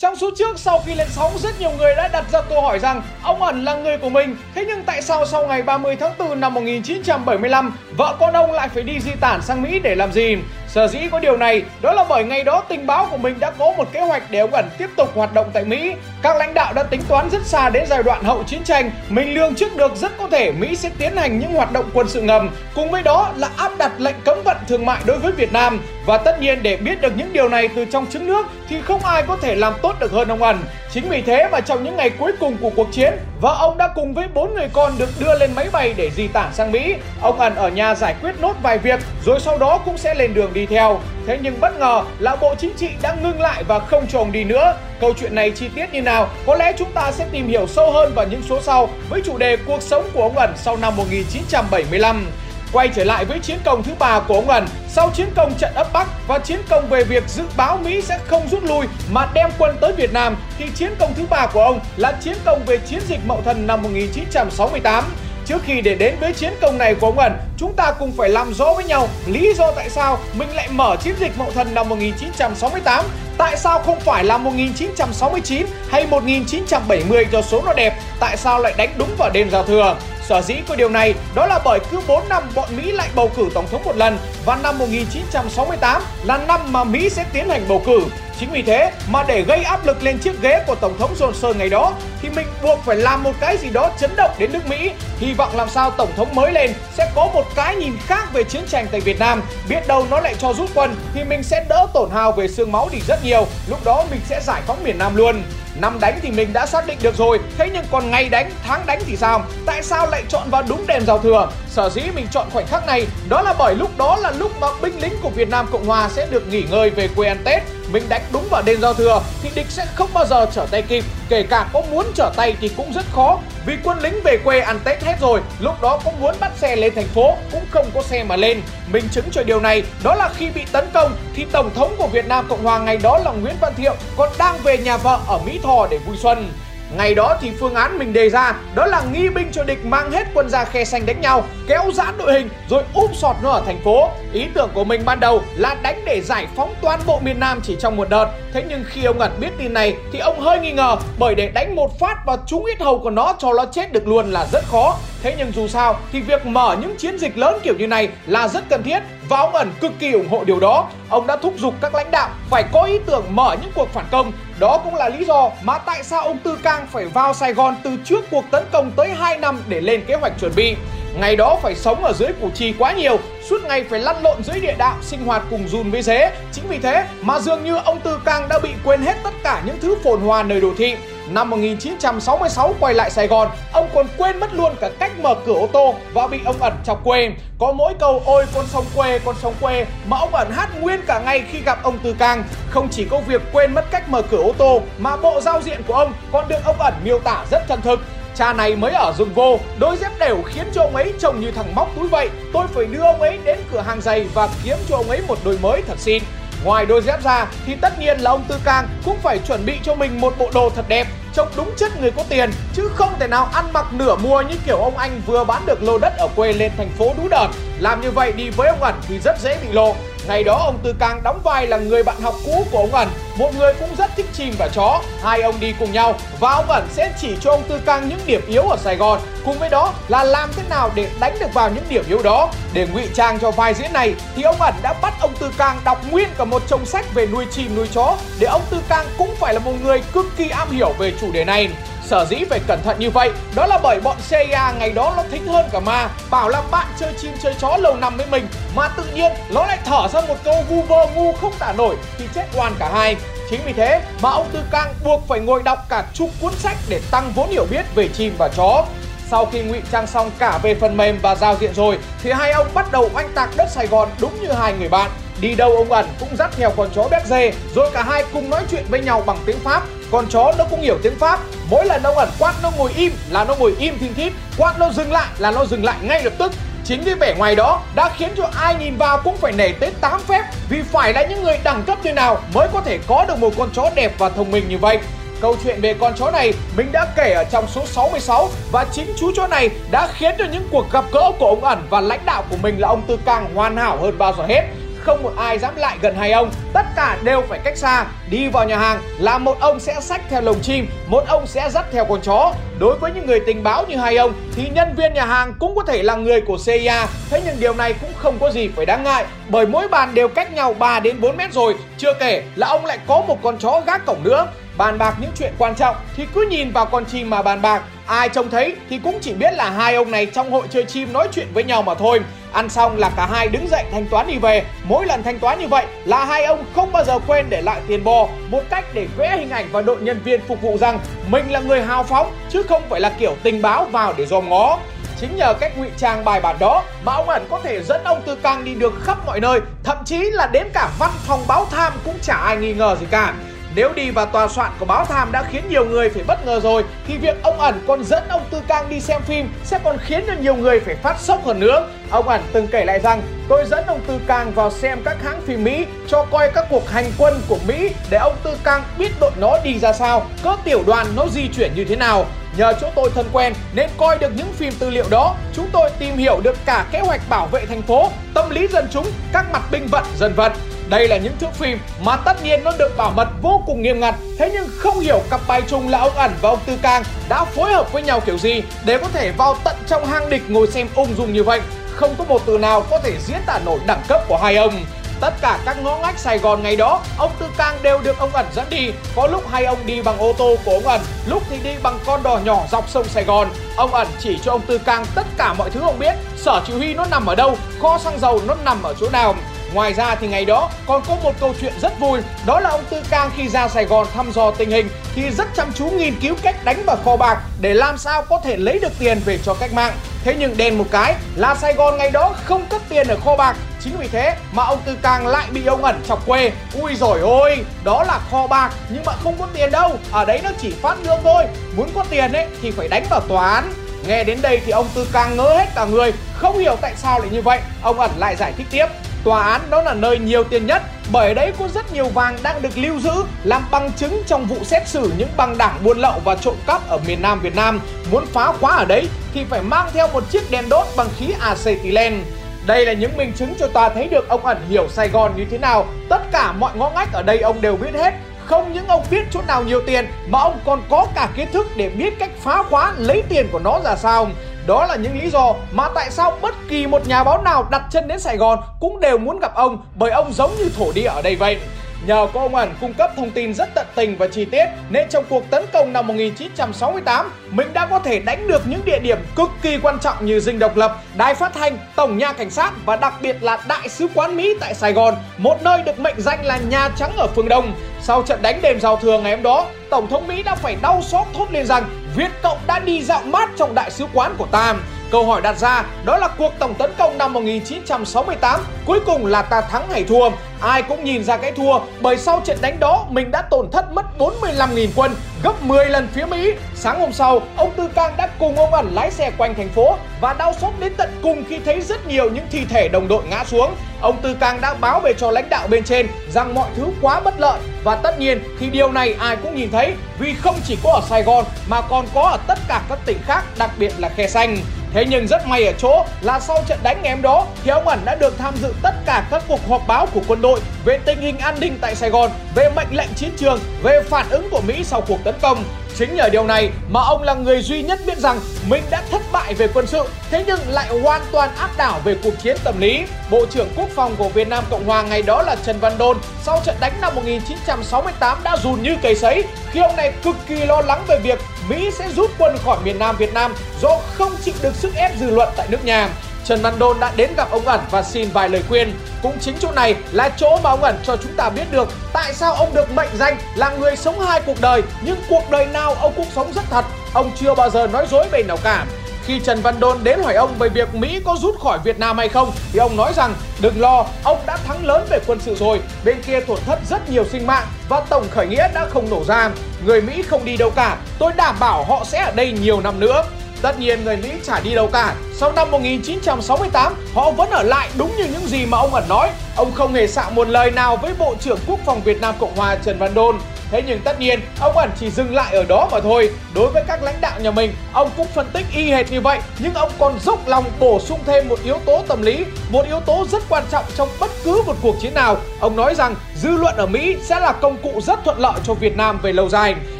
Trong số trước, sau khi lên sóng, rất nhiều người đã đặt ra câu hỏi rằng ông ẩn là người của mình Thế nhưng tại sao sau ngày 30 tháng 4 năm 1975 vợ con ông lại phải đi di tản sang Mỹ để làm gì? Sở dĩ có điều này đó là bởi ngày đó tình báo của mình đã có một kế hoạch để ông ẩn tiếp tục hoạt động tại Mỹ. Các lãnh đạo đã tính toán rất xa đến giai đoạn hậu chiến tranh. Mình lường trước được rất có thể Mỹ sẽ tiến hành những hoạt động quân sự ngầm. Cùng với đó là áp đặt lệnh cấm vận thương mại đối với Việt Nam. Và tất nhiên để biết được những điều này từ trong trứng nước thì không ai có thể làm tốt được hơn ông ẩn. Chính vì thế mà trong những ngày cuối cùng của cuộc chiến, vợ ông đã cùng với bốn người con được đưa lên máy bay để di tản sang Mỹ. Ông ẩn ở nhà giải quyết nốt vài việc, rồi sau đó cũng sẽ lên đường đi theo. Thế nhưng bất ngờ là Bộ Chính trị đã ngưng lại và không cho ông đi nữa. Câu chuyện này chi tiết như nào? Có lẽ chúng ta sẽ tìm hiểu sâu hơn vào những số sau với chủ đề cuộc sống của ông ẩn sau năm 1975. Quay trở lại với chiến công thứ ba của ông ẩn sau chiến công trận ấp Bắc và chiến công về việc dự báo Mỹ sẽ không rút lui mà đem quân tới Việt Nam thì chiến công thứ ba của ông là chiến công về chiến dịch Mậu Thân năm 1968. Trước khi để đến với chiến công này của ông ẩn, chúng ta cùng phải làm rõ với nhau lý do tại sao mình lại mở chiến dịch Mậu Thân năm 1968 Tại sao không phải là 1969 hay 1970 cho số nó đẹp? Tại sao lại đánh đúng vào đêm giao thừa? Sở dĩ có điều này đó là bởi cứ 4 năm bọn Mỹ lại bầu cử tổng thống một lần và năm 1968 là năm mà Mỹ sẽ tiến hành bầu cử. Chính vì thế mà để gây áp lực lên chiếc ghế của Tổng thống Johnson ngày đó thì mình buộc phải làm một cái gì đó chấn động đến nước Mỹ. Hy vọng làm sao Tổng thống mới lên sẽ có một cái nhìn khác về chiến tranh tại Việt Nam. Biết đâu nó lại cho rút quân thì mình sẽ đỡ tổn hao về xương máu đi rất nhiều. Lúc đó mình sẽ giải phóng miền Nam luôn. Năm đánh thì mình đã xác định được rồi Thế nhưng còn ngày đánh, tháng đánh thì sao? Tại sao lại chọn vào đúng đèn giao thừa? Sở dĩ mình chọn khoảnh khắc này, Đó là bởi lúc đó là lúc mà binh lính của Việt Nam Cộng Hòa sẽ được nghỉ ngơi về quê ăn Tết. Mình đánh đúng vào đêm giao thừa Thì địch sẽ không bao giờ trở tay kịp. Kể cả có muốn trở tay thì cũng rất khó, Vì quân lính về quê ăn Tết hết rồi. Lúc đó có muốn bắt xe lên thành phố Cũng không có xe mà lên. Minh chứng cho điều này, đó là khi bị tấn công Thì Tổng thống của Việt Nam Cộng Hòa ngày đó là Nguyễn Văn Thiệu Còn đang về nhà vợ ở Mỹ Tho để vui xuân. Ngày đó thì phương án mình đề ra đó là nghi binh cho địch mang hết quân ra khe xanh đánh nhau, kéo giãn đội hình rồi úp sọt nó ở thành phố. Ý tưởng của mình ban đầu là đánh để giải phóng toàn bộ miền Nam chỉ trong một đợt. Thế nhưng khi ông Ngật biết tin này thì ông hơi nghi ngờ bởi để đánh một phát vào trúng ít hầu của nó cho nó chết được luôn là rất khó. Thế nhưng dù sao thì việc mở những chiến dịch lớn kiểu như này là rất cần thiết và ông ẩn cực kỳ ủng hộ điều đó. Ông đã thúc giục các lãnh đạo phải có ý tưởng mở những cuộc phản công. Đó cũng là lý do mà tại sao ông Tư Cang phải vào Sài Gòn từ trước cuộc tấn công tới 2 năm để lên kế hoạch chuẩn bị. Ngày đó phải sống ở dưới củ trì quá nhiều, suốt ngày phải lăn lộn dưới địa đạo sinh hoạt cùng dùn với dế. Chính vì thế mà dường như ông Tư Cang đã bị quên hết tất cả những thứ phồn hoa nơi đô thị. Năm 1966 quay lại Sài Gòn, ông còn quên mất luôn cả cách mở cửa ô tô và bị ông ẩn chọc quê. Có mỗi câu ôi con sông quê, con sông quê mà ông ẩn hát nguyên cả ngày khi gặp ông Tư Cang. Không chỉ có việc quên mất cách mở cửa ô tô mà bộ giao diện của ông còn được ông ẩn miêu tả rất chân thực. Cha này mới ở rừng vô, đôi dép đều khiến cho ông ấy trông như thằng móc túi vậy. Tôi phải đưa ông ấy đến cửa hàng giày và kiếm cho ông ấy một đôi mới thật xin. Ngoài đôi dép ra thì tất nhiên là ông Tư Cang cũng phải chuẩn bị cho mình một bộ đồ thật đẹp trông đúng chất người có tiền, chứ không thể nào ăn mặc nửa mùa như kiểu ông anh vừa bán được lô đất ở quê lên thành phố đú đợt làm như vậy đi với ông ẩn thì rất dễ bị lộ. Ngày đó, ông Tư Cang đóng vai là người bạn học cũ của ông ẩn. Một người cũng rất thích chim và chó. Hai ông đi cùng nhau Và ông ẩn sẽ chỉ cho ông Tư Cang những điểm yếu ở Sài Gòn. Cùng với đó là làm thế nào để đánh được vào những điểm yếu đó. Để ngụy trang cho vai diễn này Thì ông ẩn đã bắt ông Tư Cang đọc nguyên cả một chồng sách về nuôi chim, nuôi chó. Để ông Tư Cang cũng phải là một người cực kỳ am hiểu về chủ đề này. Sở dĩ phải cẩn thận như vậy, Đó là bởi bọn CIA ngày đó nó thính hơn cả ma, Bảo là bạn chơi chim chơi chó lâu năm với mình, Mà tự nhiên nó lại thở ra một câu vu vơ ngu không tả nổi Thì chết oan cả hai Chính vì thế mà ông Tư Cang buộc phải ngồi đọc cả chục cuốn sách để tăng vốn hiểu biết về chim và chó sau khi ngụy trang xong cả về phần mềm và giao diện rồi, thì hai ông bắt đầu oanh tạc đất Sài Gòn đúng như hai người bạn. Đi đâu ông ẩn cũng dắt theo con chó béc dê rồi cả hai cùng nói chuyện với nhau bằng tiếng Pháp. Con chó nó cũng hiểu tiếng Pháp. Mỗi lần ông ẩn quát nó ngồi im là nó ngồi im thinh thít, quát nó dừng lại là nó dừng lại ngay lập tức. Chính cái vẻ ngoài đó đã khiến cho ai nhìn vào cũng phải nể tới 8 phép vì phải là những người đẳng cấp như nào mới có thể có được một con chó đẹp và thông minh như vậy. Câu chuyện về con chó này mình đã kể ở trong số 66 và chính chú chó này đã khiến cho những cuộc gặp gỡ của ông ẩn và lãnh đạo của mình là ông Tư Cang hoàn hảo hơn bao giờ hết không một ai dám lại gần hai ông. Tất cả đều phải cách xa. Đi vào nhà hàng là một ông sẽ xách theo lồng chim, một ông sẽ dắt theo con chó. Đối với những người tình báo như hai ông thì nhân viên nhà hàng cũng có thể là người của CIA. Thế nhưng điều này cũng không có gì phải đáng ngại bởi mỗi bàn đều cách nhau 3 đến 4 mét rồi. Chưa kể là ông lại có một con chó gác cổng nữa. Bàn bạc những chuyện quan trọng thì cứ nhìn vào con chim mà bàn bạc. Ai trông thấy thì cũng chỉ biết là hai ông này trong hội chơi chim nói chuyện với nhau mà thôi. Ăn xong là cả hai đứng dậy thanh toán đi về. Mỗi lần thanh toán như vậy là hai ông không bao giờ quên để lại tiền bò. Một cách để vẽ hình ảnh và đội nhân viên phục vụ rằng mình là người hào phóng chứ không phải là kiểu tình báo vào để dòm ngó. Chính nhờ cách ngụy trang bài bản đó mà ông ẩn có thể dẫn ông Tư Cang đi được khắp mọi nơi, thậm chí là đến cả văn phòng báo tham cũng chả ai nghi ngờ gì cả. Nếu đi vào tòa soạn của báo Tham đã khiến nhiều người phải bất ngờ rồi thì việc ông ẩn còn dẫn ông Tư Cang đi xem phim sẽ còn khiến cho nhiều người phải phát sốc hơn nữa. Ông ẩn từng kể lại rằng tôi dẫn ông Tư Cang vào xem các hãng phim Mỹ cho coi các cuộc hành quân của Mỹ để ông Tư Cang biết đội nó đi ra sao, cỡ tiểu đoàn nó di chuyển như thế nào. Nhờ chỗ tôi thân quen nên coi được những phim tư liệu đó, chúng tôi tìm hiểu được cả kế hoạch bảo vệ thành phố, tâm lý dân chúng, các mặt binh vận, dân vận. Đây là những thước phim mà tất nhiên nó được bảo mật vô cùng nghiêm ngặt Thế nhưng không hiểu cặp bài chung là ông ẩn và ông Tư Cang đã phối hợp với nhau kiểu gì Để có thể vào tận trong hang địch ngồi xem ung dung như vậy Không có một từ nào có thể diễn tả nổi đẳng cấp của hai ông Tất cả các ngõ ngách Sài Gòn ngày đó, ông Tư Cang đều được ông ẩn dẫn đi. Có lúc hai ông đi bằng ô tô của ông ẩn, lúc thì đi bằng con đò nhỏ dọc sông Sài Gòn. Ông ẩn chỉ cho ông Tư Cang tất cả mọi thứ ông biết, sở chỉ huy nó nằm ở đâu, kho xăng dầu nó nằm ở chỗ nào. Ngoài ra thì ngày đó còn có một câu chuyện rất vui Đó là ông Tư Cang khi ra Sài Gòn thăm dò tình hình Thì rất chăm chú nghiên cứu cách đánh vào kho bạc Để làm sao có thể lấy được tiền về cho cách mạng. Thế nhưng đen một cái là Sài Gòn ngày đó không cất tiền ở kho bạc. Chính vì thế mà ông Tư Cang lại bị ông ẩn chọc quê. Ui rồi ôi, đó là kho bạc nhưng mà không có tiền đâu. Ở đấy nó chỉ phát lương thôi. Muốn có tiền ấy thì phải đánh vào tòa án. Nghe đến đây thì ông Tư Cang ngỡ hết cả người Không hiểu tại sao lại như vậy. Ông ẩn lại giải thích tiếp. Tòa án đó là nơi nhiều tiền nhất, bởi đấy có rất nhiều vàng đang được lưu giữ, làm bằng chứng trong vụ xét xử những băng đảng buôn lậu và trộm cắp ở miền Nam Việt Nam. Muốn phá khóa ở đấy thì phải mang theo một chiếc đèn đốt bằng khí acetylen. Đây là những minh chứng cho ta thấy được ông ẩn hiểu Sài Gòn như thế nào. Tất cả mọi ngõ ngách ở đây ông đều biết hết. Không những ông biết chỗ nào nhiều tiền, mà ông còn có cả kiến thức để biết cách phá khóa, lấy tiền của nó ra sao. Đó là những lý do mà tại sao bất kỳ một nhà báo nào đặt chân đến Sài Gòn cũng đều muốn gặp ông bởi ông giống như thổ địa ở đây vậy. Nhờ có ông ẩn cung cấp thông tin rất tận tình và chi tiết nên trong cuộc tấn công năm 1968 mình đã có thể đánh được những địa điểm cực kỳ quan trọng như Dinh Độc Lập, Đài Phát Thanh, Tổng nhà Cảnh sát và đặc biệt là Đại sứ quán Mỹ tại Sài Gòn, một nơi được mệnh danh là Nhà Trắng ở phương Đông. Sau trận đánh đêm giao thừa ngày hôm đó, Tổng thống Mỹ đã phải đau xót thốt lên rằng Việt Cộng đã đi dạo mát trong đại sứ quán của ta. Câu hỏi đặt ra đó là cuộc tổng tấn công năm 1968 cuối cùng là ta thắng hay thua? Ai cũng nhìn ra cái thua bởi sau trận đánh đó mình đã tổn thất mất 45.000 quân, gấp 10 lần phía Mỹ. Sáng hôm sau, ông Tư Cang đã cùng ông ẩn lái xe quanh thành phố và đau xót đến tận cùng khi thấy rất nhiều những thi thể đồng đội ngã xuống. Ông Tư Cang đã báo về cho lãnh đạo bên trên rằng mọi thứ quá bất lợi và tất nhiên thì điều này ai cũng nhìn thấy vì không chỉ có ở Sài Gòn mà còn có ở tất cả các tỉnh khác, đặc biệt là Khe Xanh. Thế nhưng rất may ở chỗ là sau trận đánh ngày hôm đó thì ông ẩn đã được tham dự tất cả các cuộc họp báo của quân đội về tình hình an ninh tại Sài Gòn, về mệnh lệnh chiến trường, về phản ứng của Mỹ sau cuộc tấn công. Chính nhờ điều này mà ông là người duy nhất biết rằng mình đã thất bại về quân sự, thế nhưng lại hoàn toàn áp đảo về cuộc chiến tâm lý. Bộ trưởng Quốc phòng của Việt Nam Cộng Hòa ngày đó là Trần Văn Đôn sau trận đánh năm 1968 đã rùn như cây sấy khi ông này cực kỳ lo lắng về việc Mỹ sẽ rút quân khỏi miền Nam Việt Nam do không chịu được sức ép dư luận tại nước nhà. Trần Văn Đôn đã đến gặp ông ẩn và xin vài lời khuyên. Cũng chính chỗ này là chỗ mà ông ẩn cho chúng ta biết được tại sao ông được mệnh danh là người sống hai cuộc đời, nhưng cuộc đời nào ông cũng sống rất thật. Ông chưa bao giờ nói dối bên nào cả. Khi Trần Văn Đôn đến hỏi ông về việc Mỹ có rút khỏi Việt Nam hay không thì ông nói rằng đừng lo, ông đã thắng lớn về quân sự rồi, bên kia tổn thất rất nhiều sinh mạng và tổng khởi nghĩa đã không nổ ra. Người Mỹ không đi đâu cả, tôi đảm bảo họ sẽ ở đây nhiều năm nữa. Tất nhiên người Mỹ chả đi đâu cả. Sau năm 1968, họ vẫn ở lại đúng như những gì mà ông ẩn nói. Ông không hề xạ một lời nào với Bộ trưởng Quốc phòng Việt Nam Cộng hòa Trần Văn Đôn. Thế nhưng tất nhiên, ông ẩn chỉ dừng lại ở đó mà thôi. Đối với các lãnh đạo nhà mình, ông cũng phân tích y hệt như vậy, nhưng ông còn dốc lòng bổ sung thêm một yếu tố tâm lý, một yếu tố rất quan trọng trong bất cứ một cuộc chiến nào. Ông nói rằng dư luận ở Mỹ sẽ là công cụ rất thuận lợi cho Việt Nam về lâu dài.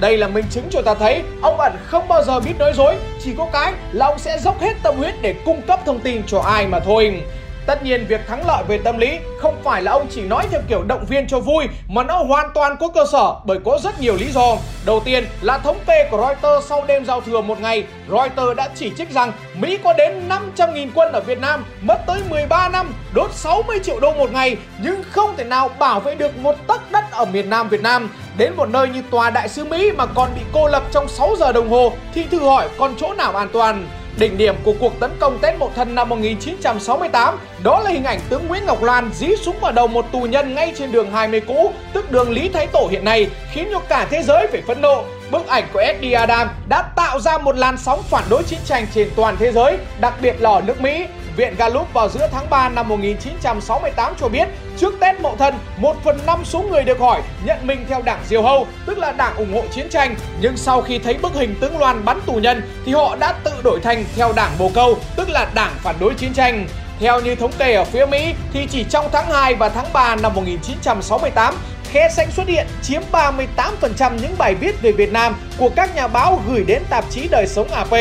Đây là minh chứng cho ta thấy ông ẩn không bao giờ biết nói dối, chỉ có cái là ông sẽ dốc hết tâm huyết để cung cấp thông tin cho ai mà thôi. Tất nhiên việc thắng lợi về tâm lý không phải là ông chỉ nói theo kiểu động viên cho vui mà nó hoàn toàn có cơ sở bởi có rất nhiều lý do. Đầu tiên là thống kê của Reuters sau đêm giao thừa một ngày, Reuters đã chỉ trích rằng Mỹ có đến 500.000 quân ở Việt Nam, mất tới 13 năm, đốt 60 triệu đô một ngày nhưng không thể nào bảo vệ được một tấc đất ở miền Nam Việt Nam. Đến một nơi như tòa đại sứ Mỹ mà còn bị cô lập trong 6 giờ đồng hồ thì thử hỏi còn chỗ nào an toàn. Đỉnh điểm của cuộc tấn công Tết Mậu Thân năm 1968 đó là hình ảnh tướng Nguyễn Ngọc Loan dí súng vào đầu một tù nhân ngay trên đường 20 cũ, tức đường Lý Thái Tổ hiện nay, khiến cho cả thế giới phải phẫn nộ. Bức ảnh của Eddie Adam đã tạo ra một làn sóng phản đối chiến tranh trên toàn thế giới, đặc biệt là ở nước Mỹ. Viện Gallup vào giữa tháng 3 năm 1968 cho biết, trước Tết Mậu Thân, 1 phần 5 số người được hỏi nhận mình theo đảng Diều Hâu, tức là đảng ủng hộ chiến tranh. Nhưng sau khi thấy bức hình tướng Loan bắn tù nhân, thì họ đã tự đổi thành theo đảng Bồ Câu, tức là đảng phản đối chiến tranh. Theo như thống kê ở phía Mỹ thì chỉ trong tháng 2 và tháng 3 năm 1968, khe xanh xuất hiện chiếm 38% những bài viết về Việt Nam của các nhà báo gửi đến tạp chí Đời sống AP,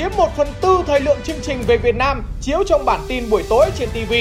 chiếm 1 phần tư thời lượng chương trình về Việt Nam chiếu trong bản tin buổi tối trên TV.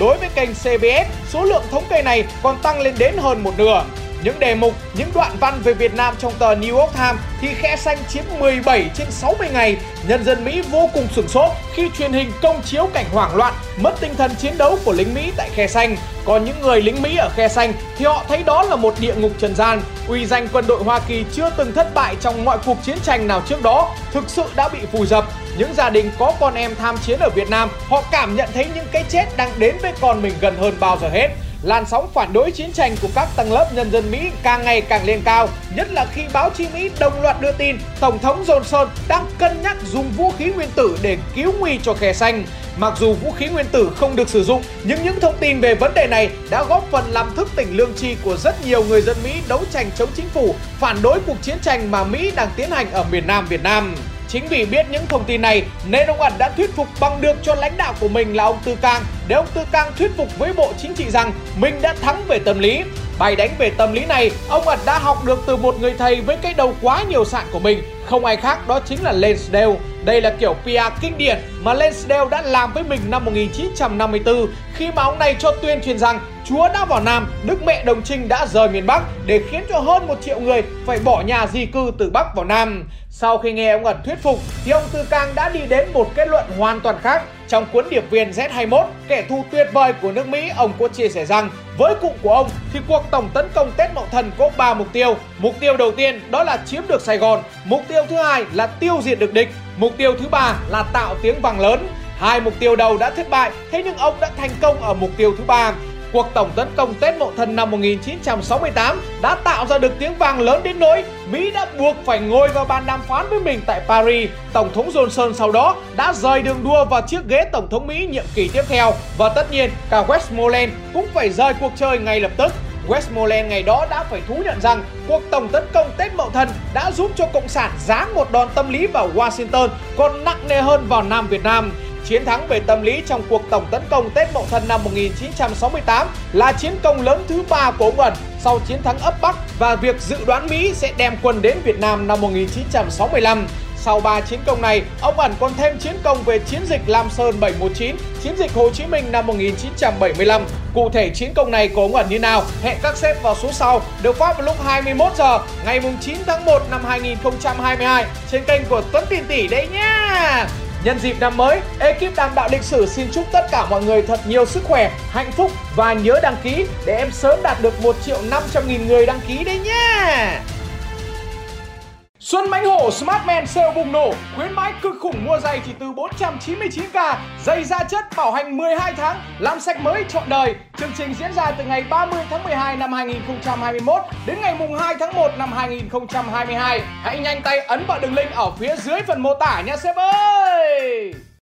Đối với kênh CBS, số lượng thống kê này còn tăng lên đến hơn một nửa. Những đề mục, những đoạn văn về Việt Nam trong tờ New York Times thì khe xanh chiếm 17 trên 60 ngày. Nhân dân Mỹ vô cùng sửng sốt khi truyền hình công chiếu cảnh hoảng loạn, mất tinh thần chiến đấu của lính Mỹ tại khe xanh. Còn những người lính Mỹ ở khe xanh thì họ thấy đó là một địa ngục trần gian. Uy danh quân đội Hoa Kỳ chưa từng thất bại trong mọi cuộc chiến tranh nào trước đó thực sự đã bị phù dập. Những gia đình có con em tham chiến ở Việt Nam, họ cảm nhận thấy những cái chết đang đến với con mình gần hơn bao giờ hết. Làn sóng phản đối chiến tranh của các tầng lớp nhân dân Mỹ càng ngày càng lên cao, nhất là khi báo chí Mỹ đồng loạt đưa tin Tổng thống Johnson đang cân nhắc dùng vũ khí nguyên tử để cứu nguy cho khe xanh. Mặc dù vũ khí nguyên tử không được sử dụng, nhưng những thông tin về vấn đề này đã góp phần làm thức tỉnh lương tri của rất nhiều người dân Mỹ đấu tranh chống chính phủ, phản đối cuộc chiến tranh mà Mỹ đang tiến hành ở miền Nam Việt Nam. Chính vì biết những thông tin này nên ông ẩn đã thuyết phục bằng được cho lãnh đạo của mình là ông Tư Cang để ông Tư Cang thuyết phục với Bộ Chính trị rằng mình đã thắng về tâm lý. Bài đánh về tâm lý này, ông ẩn đã học được từ một người thầy với cái đầu quá nhiều sạn của mình, không ai khác đó chính là Lansdale. Đây là kiểu PR kinh điển mà Lansdale đã làm với mình năm 1954 khi mà ông này cho tuyên truyền rằng Chúa đã vào Nam, Đức Mẹ Đồng Trinh đã rời miền Bắc để khiến cho hơn một triệu người phải bỏ nhà di cư từ Bắc vào Nam. Sau khi nghe ông ẩn thuyết phục thì ông Tư Cang đã đi đến một kết luận hoàn toàn khác. Trong cuốn điệp viên Z21, kẻ thù tuyệt vời của nước Mỹ, ông có chia sẻ rằng với cụ của ông thì cuộc tổng tấn công Tết Mậu Thân có 3 mục tiêu. Mục tiêu đầu tiên đó là chiếm được Sài Gòn, mục tiêu thứ hai là tiêu diệt được địch, mục tiêu thứ ba là tạo tiếng vang lớn. Hai mục tiêu đầu đã thất bại, thế nhưng ông đã thành công ở mục tiêu thứ ba. Cuộc tổng tấn công Tết Mậu Thân năm 1968 đã tạo ra được tiếng vang lớn đến nỗi Mỹ đã buộc phải ngồi vào bàn đàm phán với mình tại Paris. Tổng thống Johnson sau đó đã rời đường đua vào chiếc ghế Tổng thống Mỹ nhiệm kỳ tiếp theo và tất nhiên, cả Westmoreland cũng phải rời cuộc chơi ngay lập tức. Westmoreland ngày đó đã phải thú nhận rằng cuộc tổng tấn công Tết Mậu Thân đã giúp cho Cộng sản giáng một đòn tâm lý vào Washington, còn nặng nề hơn vào Nam Việt Nam. Chiến thắng về tâm lý trong cuộc tổng tấn công Tết Mậu Thân năm 1968 là chiến công lớn thứ ba của ông Ẩn sau chiến thắng ấp Bắc và việc dự đoán Mỹ sẽ đem quân đến Việt Nam năm 1965. Sau 3 chiến công này, ông ẩn còn thêm chiến công về chiến dịch Lam Sơn 719, chiến dịch Hồ Chí Minh năm 1975. Cụ thể chiến công này của ông ẩn như nào? Hẹn các sếp vào số sau được phát vào lúc 21 giờ ngày 9 tháng 1 năm 2022 trên kênh của Tuấn Tiền Tỷ đấy nhá. Nhân dịp năm mới, ekip Đàm Đạo Lịch Sử xin chúc tất cả mọi người thật nhiều sức khỏe, hạnh phúc và nhớ đăng ký để em sớm đạt được 1 triệu 500 nghìn người đăng ký đấy nhé. Xuân Mãnh Hổ Smartman sale bùng nổ, khuyến mãi cực khủng mua giày chỉ từ 499k, giày da chất bảo hành 12 tháng, làm sạch mới trọn đời. Chương trình diễn ra từ ngày 30 tháng 12 năm 2021 đến ngày mùng 2 tháng 1 năm 2022. Hãy nhanh tay ấn vào đường link ở phía dưới phần mô tả nha sếp ơi!